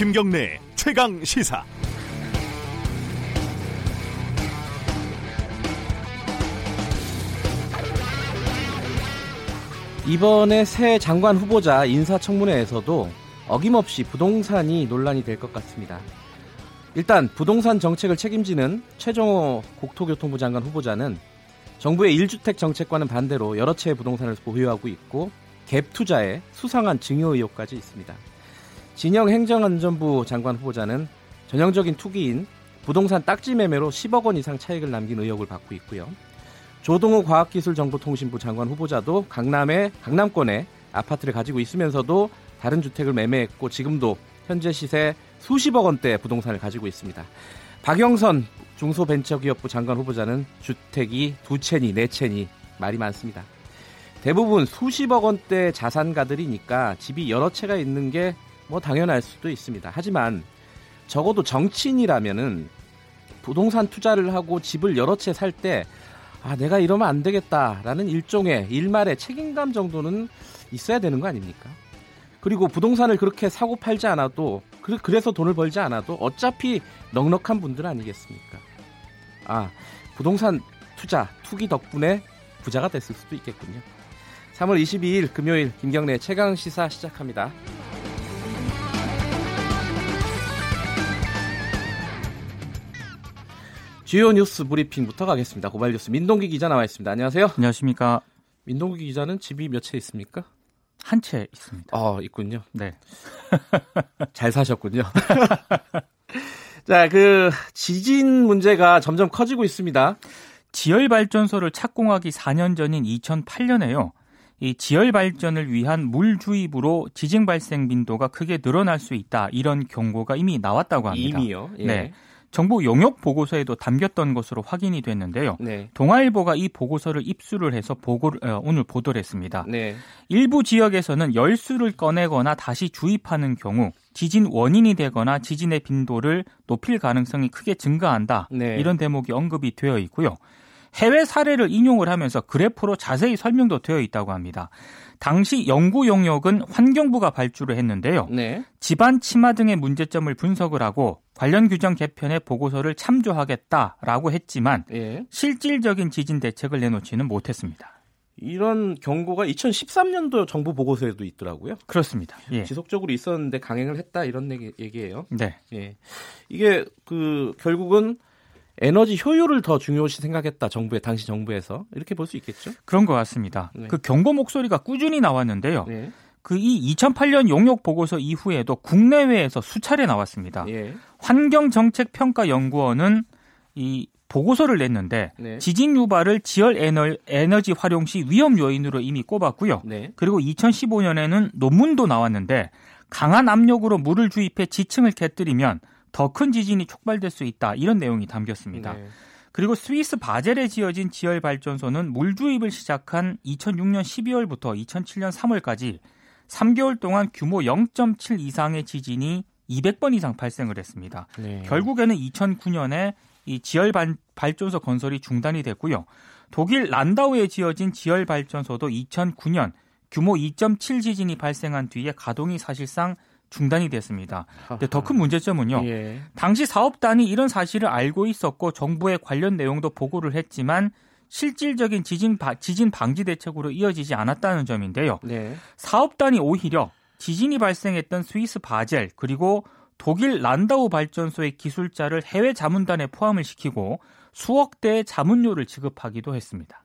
김경래 최강 시사. 이번에 새 장관 후보자 인사청문회에서도 어김없이 부동산이 논란이 될 것 같습니다. 일단 부동산 정책을 책임지는 최정호 국토교통부 장관 후보자는 정부의 1주택 정책과는 반대로 여러 채의 부동산을 보유하고 있고 갭 투자에 수상한 증여 의혹까지 있습니다. 진영 행정안전부 장관 후보자는 전형적인 투기인 부동산 딱지 매매로 10억 원 이상 차익을 남긴 의혹을 받고 있고요. 조동호 과학기술정보통신부 장관 후보자도 강남의 강남권에 아파트를 가지고 있으면서도 다른 주택을 매매했고 지금도 현재 시세 수십억 원대 부동산을 가지고 있습니다. 박영선 중소벤처기업부 장관 후보자는 주택이 두 채니 네 채니 말이 많습니다. 대부분 수십억 원대 자산가들이니까 집이 여러 채가 있는 게 뭐 당연할 수도 있습니다. 하지만 적어도 정치인이라면은 부동산 투자를 하고 집을 여러 채 살 때 아, 내가 이러면 안 되겠다라는 일종의 일말의 책임감 정도는 있어야 되는 거 아닙니까? 그리고 부동산을 그렇게 사고 팔지 않아도 그래서 돈을 벌지 않아도 어차피 넉넉한 분들 아니겠습니까? 아, 부동산 투자, 투기 덕분에 부자가 됐을 수도 있겠군요. 3월 22일 금요일 김경래 최강 시사 시작합니다. 주요 뉴스 브리핑부터 가겠습니다. 고발 뉴스 민동기 기자 나와 있습니다. 안녕하세요. 안녕하십니까. 민동기 기자는 집이 몇 채 있습니까? 한 채 있습니다. 어, 있군요. 네. 잘 사셨군요. 자, 그 지진 문제가 점점 커지고 있습니다. 지열 발전소를 착공하기 4년 전인 2008년에요. 이 지열 발전을 위한 물 주입으로 지진 발생 빈도가 크게 늘어날 수 있다. 이런 경고가 이미 나왔다고 합니다. 이미요? 예. 네. 정부 용역 보고서에도 담겼던 것으로 확인이 됐는데요. 네. 동아일보가 이 보고서를 입수를 해서 보고를 어, 오늘 보도를 했습니다. 네. 일부 지역에서는 열수를 꺼내거나 다시 주입하는 경우 지진 원인이 되거나 지진의 빈도를 높일 가능성이 크게 증가한다. 네. 이런 대목이 언급이 되어 있고요. 해외 사례를 인용을 하면서 그래프로 자세히 설명도 되어 있다고 합니다. 당시 연구 용역은 환경부가 발주를 했는데요. 네. 집안 침하 등의 문제점을 분석을 하고 관련 규정 개편에 보고서를 참조하겠다라고 했지만 예. 실질적인 지진 대책을 내놓지는 못했습니다. 이런 경고가 2013년도 정부 보고서에도 있더라고요. 그렇습니다. 예. 지속적으로 있었는데 강행을 했다 이런 얘기, 얘기예요. 네. 예. 이게 그 결국은 에너지 효율을 더 중요시 생각했다 정부의 당시 정부에서 이렇게 볼 수 있겠죠. 그런 것 같습니다. 네. 그 경고 목소리가 꾸준히 나왔는데요. 네. 그 이 2008년 용역 보고서 이후에도 국내외에서 수차례 나왔습니다. 예. 환경정책평가연구원은 이 보고서를 냈는데 네. 지진 유발을 지열 에너, 에너 지 활용 시 위험 요인으로 이미 꼽았고요. 네. 그리고 2015년에는 논문도 나왔는데 강한 압력으로 물을 주입해 지층을 깨뜨리면 더 큰 지진이 촉발될 수 있다. 이런 내용이 담겼습니다. 네. 그리고 스위스 바젤에 지어진 지열 발전소는 물 주입을 시작한 2006년 12월부터 2007년 3월까지 3개월 동안 규모 0.7 이상의 지진이 200번 이상 발생을 했습니다. 네. 결국에는 2009년에 이 지열 발- 발전소 건설이 중단이 됐고요. 독일 란다우에 지어진 지열 발전소도 2009년 규모 2.7 지진이 발생한 뒤에 가동이 사실상 중단이 됐습니다. 근데 더 큰 문제점은요. 예. 당시 사업단이 이런 사실을 알고 있었고 정부에 관련 내용도 보고를 했지만 실질적인 지진, 바- 지진 방지 대책으로 이어지지 않았다는 점인데요. 네. 사업단이 오히려 지진이 발생했던 스위스 바젤 그리고 독일 란다우 발전소의 기술자를 해외 자문단에 포함을 시키고 수억 대의 자문료를 지급하기도 했습니다.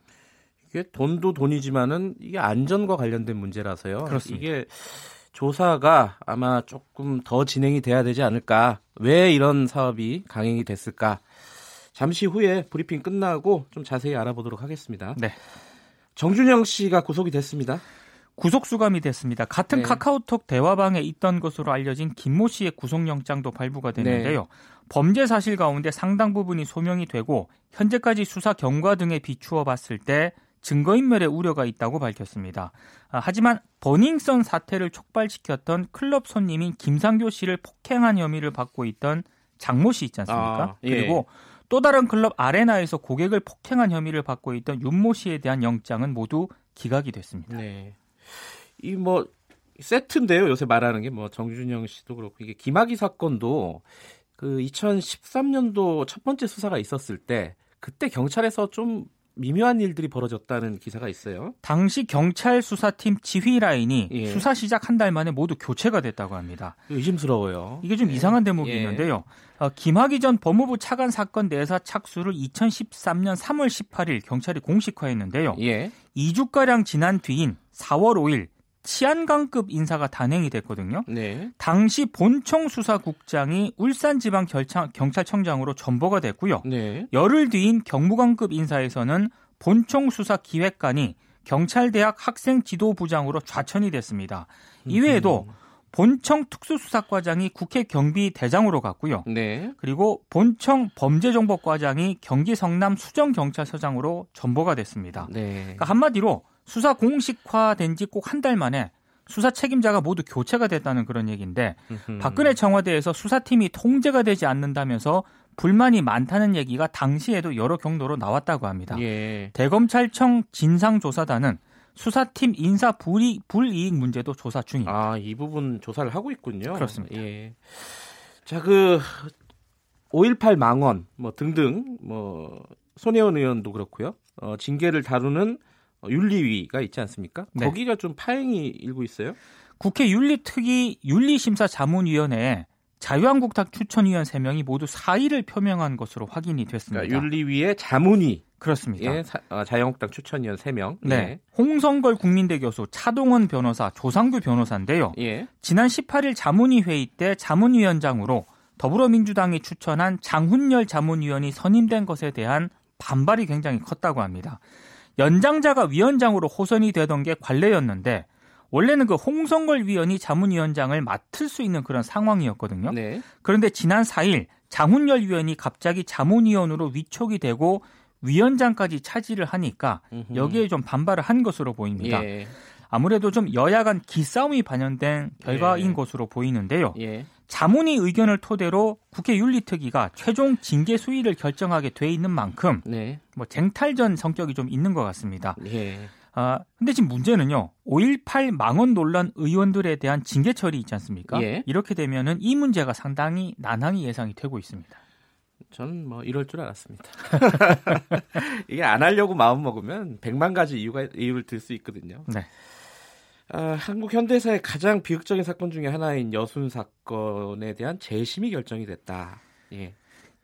이게 돈도 돈이지만은 이게 안전과 관련된 문제라서요. 그렇습니다. 이게 조사가 아마 조금 더 진행이 돼야 되지 않을까. 왜 이런 사업이 강행이 됐을까? 잠시 후에 브리핑 끝나고 좀 자세히 알아보도록 하겠습니다. 네. 정준영 씨가 구속이 됐습니다. 구속 수감이 됐습니다. 같은 네. 카카오톡 대화방에 있던 것으로 알려진 김모 씨의 구속영장도 발부가 됐는데요. 네. 범죄 사실 가운데 상당 부분이 소명이 되고 현재까지 수사 경과 등에 비추어 봤을 때 증거인멸의 우려가 있다고 밝혔습니다. 아, 하지만 버닝썬 사태를 촉발시켰던 클럽 손님인 김상교 씨를 폭행한 혐의를 받고 있던 장모 씨 있지 않습니까? 아, 예. 그리고 또 다른 클럽 아레나에서 고객을 폭행한 혐의를 받고 있던 윤모 씨에 대한 영장은 모두 기각이 됐습니다. 네. 이 뭐 세트인데요. 요새 말하는 게 뭐 정준영 씨도 그렇고 이게 김학의 사건도 그 2013년도 첫 번째 수사가 있었을 때 그때 경찰에서 좀 미묘한 일들이 벌어졌다는 기사가 있어요. 당시 경찰 수사팀 지휘 라인이 예. 수사 시작 한 달 만에 모두 교체가 됐다고 합니다. 의심스러워요. 이게 좀 이상한 대목이 예. 있는데요. 어, 김학의 전 법무부 차관 사건 내사 착수를 2013년 3월 18일 경찰이 공식화했는데요. 예. 2주가량 지난 뒤인 4월 5일 치안관급 인사가 단행이 됐거든요. 네. 당시 본청 수사국장이 울산지방 결창- 경찰청장으로 전보가 됐고요. 네. 열흘 뒤인 경무관급 인사에서는 본청 수사 기획관이 경찰대학 학생 지도부장으로 좌천이 됐습니다. 이외에도 본청 특수수사과장이 국회 경비대장으로 갔고요. 네. 그리고 본청 범죄정보과장이 경기 성남 수정경찰서장으로 전보가 됐습니다. 네. 그러니까 한마디로 수사 공식화된 지 꼭 한 달 만에 수사 책임자가 모두 교체가 됐다는 그런 얘기인데. 박근혜 청와대에서 수사팀이 통제가 되지 않는다면서 불만이 많다는 얘기가 당시에도 여러 경로로 나왔다고 합니다. 예. 대검찰청 진상조사단은 수사팀 인사 불이, 불이익 문제도 조사 중입니다. 아, 이 부분 조사를 하고 있군요. 그렇습니다. 예. 자, 그 5.18 망원 뭐 등등 뭐 손혜원 의원도 그렇고요. 어, 징계를 다루는 어, 윤리위가 있지 않습니까? 네. 거기가 좀 파행이 일고 있어요. 국회 윤리특위 윤리심사자문위원회에 자유한국당 추천위원 3명이 모두 사의를 표명한 것으로 확인이 됐습니다. 그러니까 윤리위의 자문위, 그렇습니다. 예, 사- 어, 자유한국당 추천위원 3명. 네. 홍성걸 국민대 교수, 차동원 변호사, 조상규 변호사인데요. 예. 예. 지난 18일 자문위 회의 때 자문위원장으로 더불어민주당이 추천한 장훈열 자문위원이 선임된 것에 대한 반발이 굉장히 컸다고 합니다. 연장자가 위원장으로 호선이 되던 게 관례였는데 원래는 그 홍성걸 위원이 자문위원장을 맡을 수 있는 그런 상황이었거든요. 네. 그런데 지난 4일 장훈열 위원이 갑자기 자문위원으로 위촉이 되고 위원장까지 차지를 하니까. 여기에 좀 반발을 한 것으로 보입니다. 예. 아무래도 좀 여야 간 기싸움이 반영된 결과인 예. 것으로 보이는데요. 예. 자문위 의견을 토대로 국회 윤리특위가 최종 징계 수위를 결정하게 돼 있는 만큼 네. 뭐 쟁탈전 성격이 좀 있는 것 같습니다. 예. 아, 근데 지금 문제는요. 5.18 망언 논란 의원들에 대한 징계 처리 있지 않습니까? 예. 이렇게 되면은 이 문제가 상당히 난항이 예상이 되고 있습니다. 저는 뭐 이럴 줄 알았습니다. 이게 안 하려고 마음 먹으면 백만 가지 이유가 이유를 들 수 있거든요. 네. 아, 한국 현대사의 가장 비극적인 사건 중에 하나인 여순 사건에 대한 재심이 결정이 됐다. 예.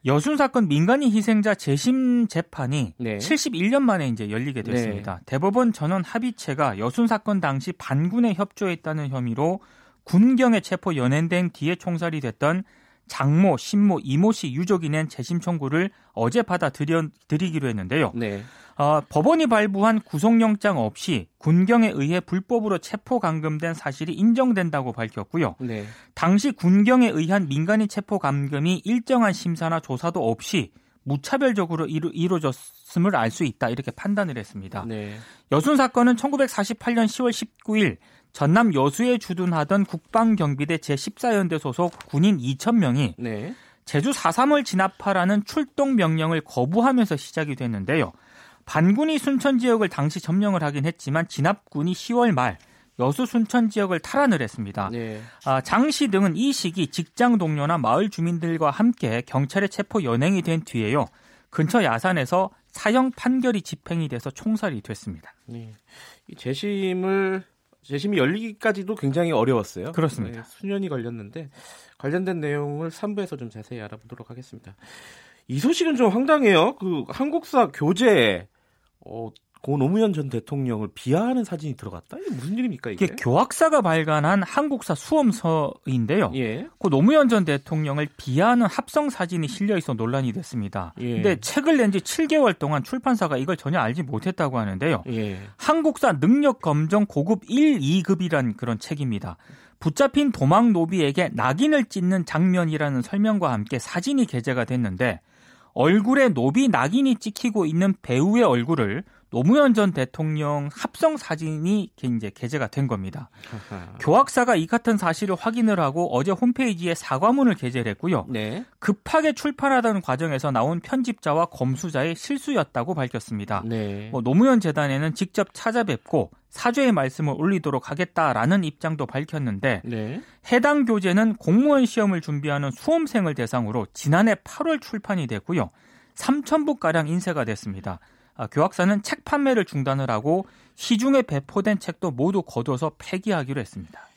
여순 사건 민간인 희생자 재심 재판이 네. 71년 만에 이제 열리게 됐습니다. 대법원 전원 합의체가 여순 사건 당시 반군에 협조했다는 혐의로 군경에 체포 연행된 뒤에 총살이 됐던 장모, 신모, 이모 씨 유족이 낸 재심 청구를 어제 받아들이기로 했는데요. 네. 어, 법원이 발부한 구속영장 없이 군경에 의해 불법으로 체포 감금된 사실이 인정된다고 밝혔고요. 네. 당시 군경에 의한 민간인 체포 감금이 일정한 심사나 조사도 없이 무차별적으로 이루, 이루어졌음을 알 수 있다 이렇게 판단을 했습니다. 네. 여순 사건은 1948년 10월 19일 전남 여수에 주둔하던 국방경비대 제14연대 소속 군인 2,000명이 네. 제주 4.3을 진압하라는 출동 명령을 거부하면서 시작이 됐는데요. 반군이 순천 지역을 당시 점령을 하긴 했지만 진압군이 10월 말 여수 순천 지역을 탈환을 했습니다. 네. 아, 장씨 등은 이 시기 직장 동료나 마을 주민들과 함께 경찰에 체포 연행이 된 뒤에요. 근처 야산에서 사형 판결이 집행이 돼서 총살이 됐습니다. 네. 이 재심을 재심이 열리기까지도 굉장히 어려웠어요. 그렇습니다. 네, 수년이 걸렸는데 관련된 내용을 3부에서 좀 자세히 알아보도록 하겠습니다. 이 소식은 좀 황당해요. 그 한국사 교재 어, 고 노무현 전 대통령을 비하하는 사진이 들어갔다. 이게 무슨 일입니까 이게? 이게 교학사가 발간한 한국사 수험서인데요. 예. 그 노무현 전 대통령을 비하하는 합성 사진이 실려 있어 논란이 됐습니다. 예. 근데 책을 낸 지 7개월 동안 출판사가 이걸 전혀 알지 못했다고 하는데요. 예. 한국사 능력 검정 고급 1, 2급이란 그런 책입니다. 붙잡힌 도망 노비에게 낙인을 찍는 장면이라는 설명과 함께 사진이 게재가 됐는데 얼굴에 노비 낙인이 찍히고 있는 배우의 얼굴을 노무현 전 대통령 합성 사진이 이제 게재가 된 겁니다. 교학사가 이 같은 사실을 확인을 하고 어제 홈페이지에 사과문을 게재를 했고요. 네. 급하게 출판하던 과정에서 나온 편집자와 검수자의 실수였다고 밝혔습니다. 네. 뭐 노무현 재단에는 직접 찾아뵙고 사죄의 말씀을 올리도록 하겠다라는 입장도 밝혔는데 네. 해당 교재는 공무원 시험을 준비하는 수험생을 대상으로 지난해 8월 출판이 됐고요. 3,000부 가량 인쇄가 됐습니다. 아, 교학사는 책 판매를 중단을 하고 시중에 배포된 책도 모두 거둬서 폐기하기로 했습니다.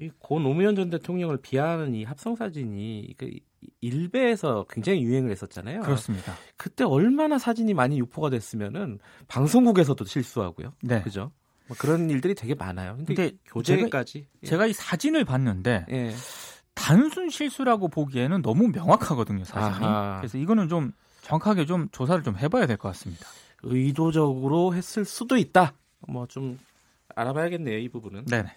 이고 노무현 전 대통령을 비하하는 이 합성 사진이 그 일베에서 굉장히 유행을 했었잖아요. 그렇습니다. 그때 얼마나 사진이 많이 유포가 됐으면은 방송국에서도 실수하고요. 네. 그죠? 뭐 그런 일들이 되게 많아요. 근데, 근데 교재까지 제가, 제가 이 사진을 봤는데 예. 단순 실수라고 보기에는 너무 명확하거든요, 사진이. 아하. 그래서 이거는 좀 정확하게 좀 조사를 좀 해봐야 될 것 같습니다. 의도적으로 했을 수도 있다. 뭐 좀 알아봐야겠네요, 이 부분은. 네네.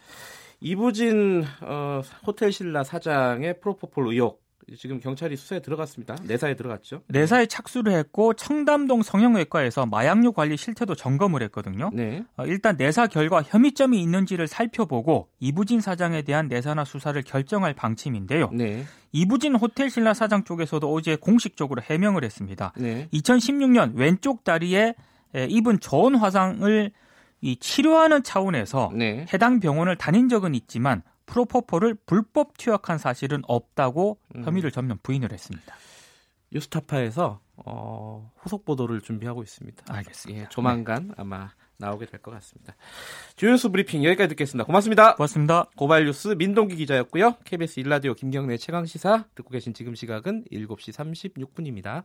이부진 어, 호텔 신라 사장의 프로포폴 의혹 지금 경찰이 수사에 들어갔습니다. 내사에 들어갔죠. 내사에 착수를 했고 청담동 성형외과에서 마약류 관리 실태도 점검을 했거든요. 네. 어, 일단 내사 결과 혐의점이 있는지를 살펴보고 이부진 사장에 대한 내사나 수사를 결정할 방침인데요. 네. 이부진 호텔 신라 사장 쪽에서도 어제 공식적으로 해명을 했습니다. 네. 2016년 왼쪽 다리에 에, 입은 저온 화상을 이 치료하는 차원에서 네. 해당 병원을 다닌 적은 있지만 프로포폴을 불법 투약한 사실은 없다고 음. 혐의를 전면 부인을 했습니다. 뉴스타파에서 어, 후속 보도를 준비하고 있습니다. 알겠습니다. 예, 조만간 아마 나오게 될 것 같습니다. 주연수 브리핑 여기까지 듣겠습니다. 고맙습니다. 고맙습니다. 고발뉴스 민동기 기자였고요. KBS 일라디오 김경래 최강 시사 듣고 계신 지금 시각은 7시 36분입니다.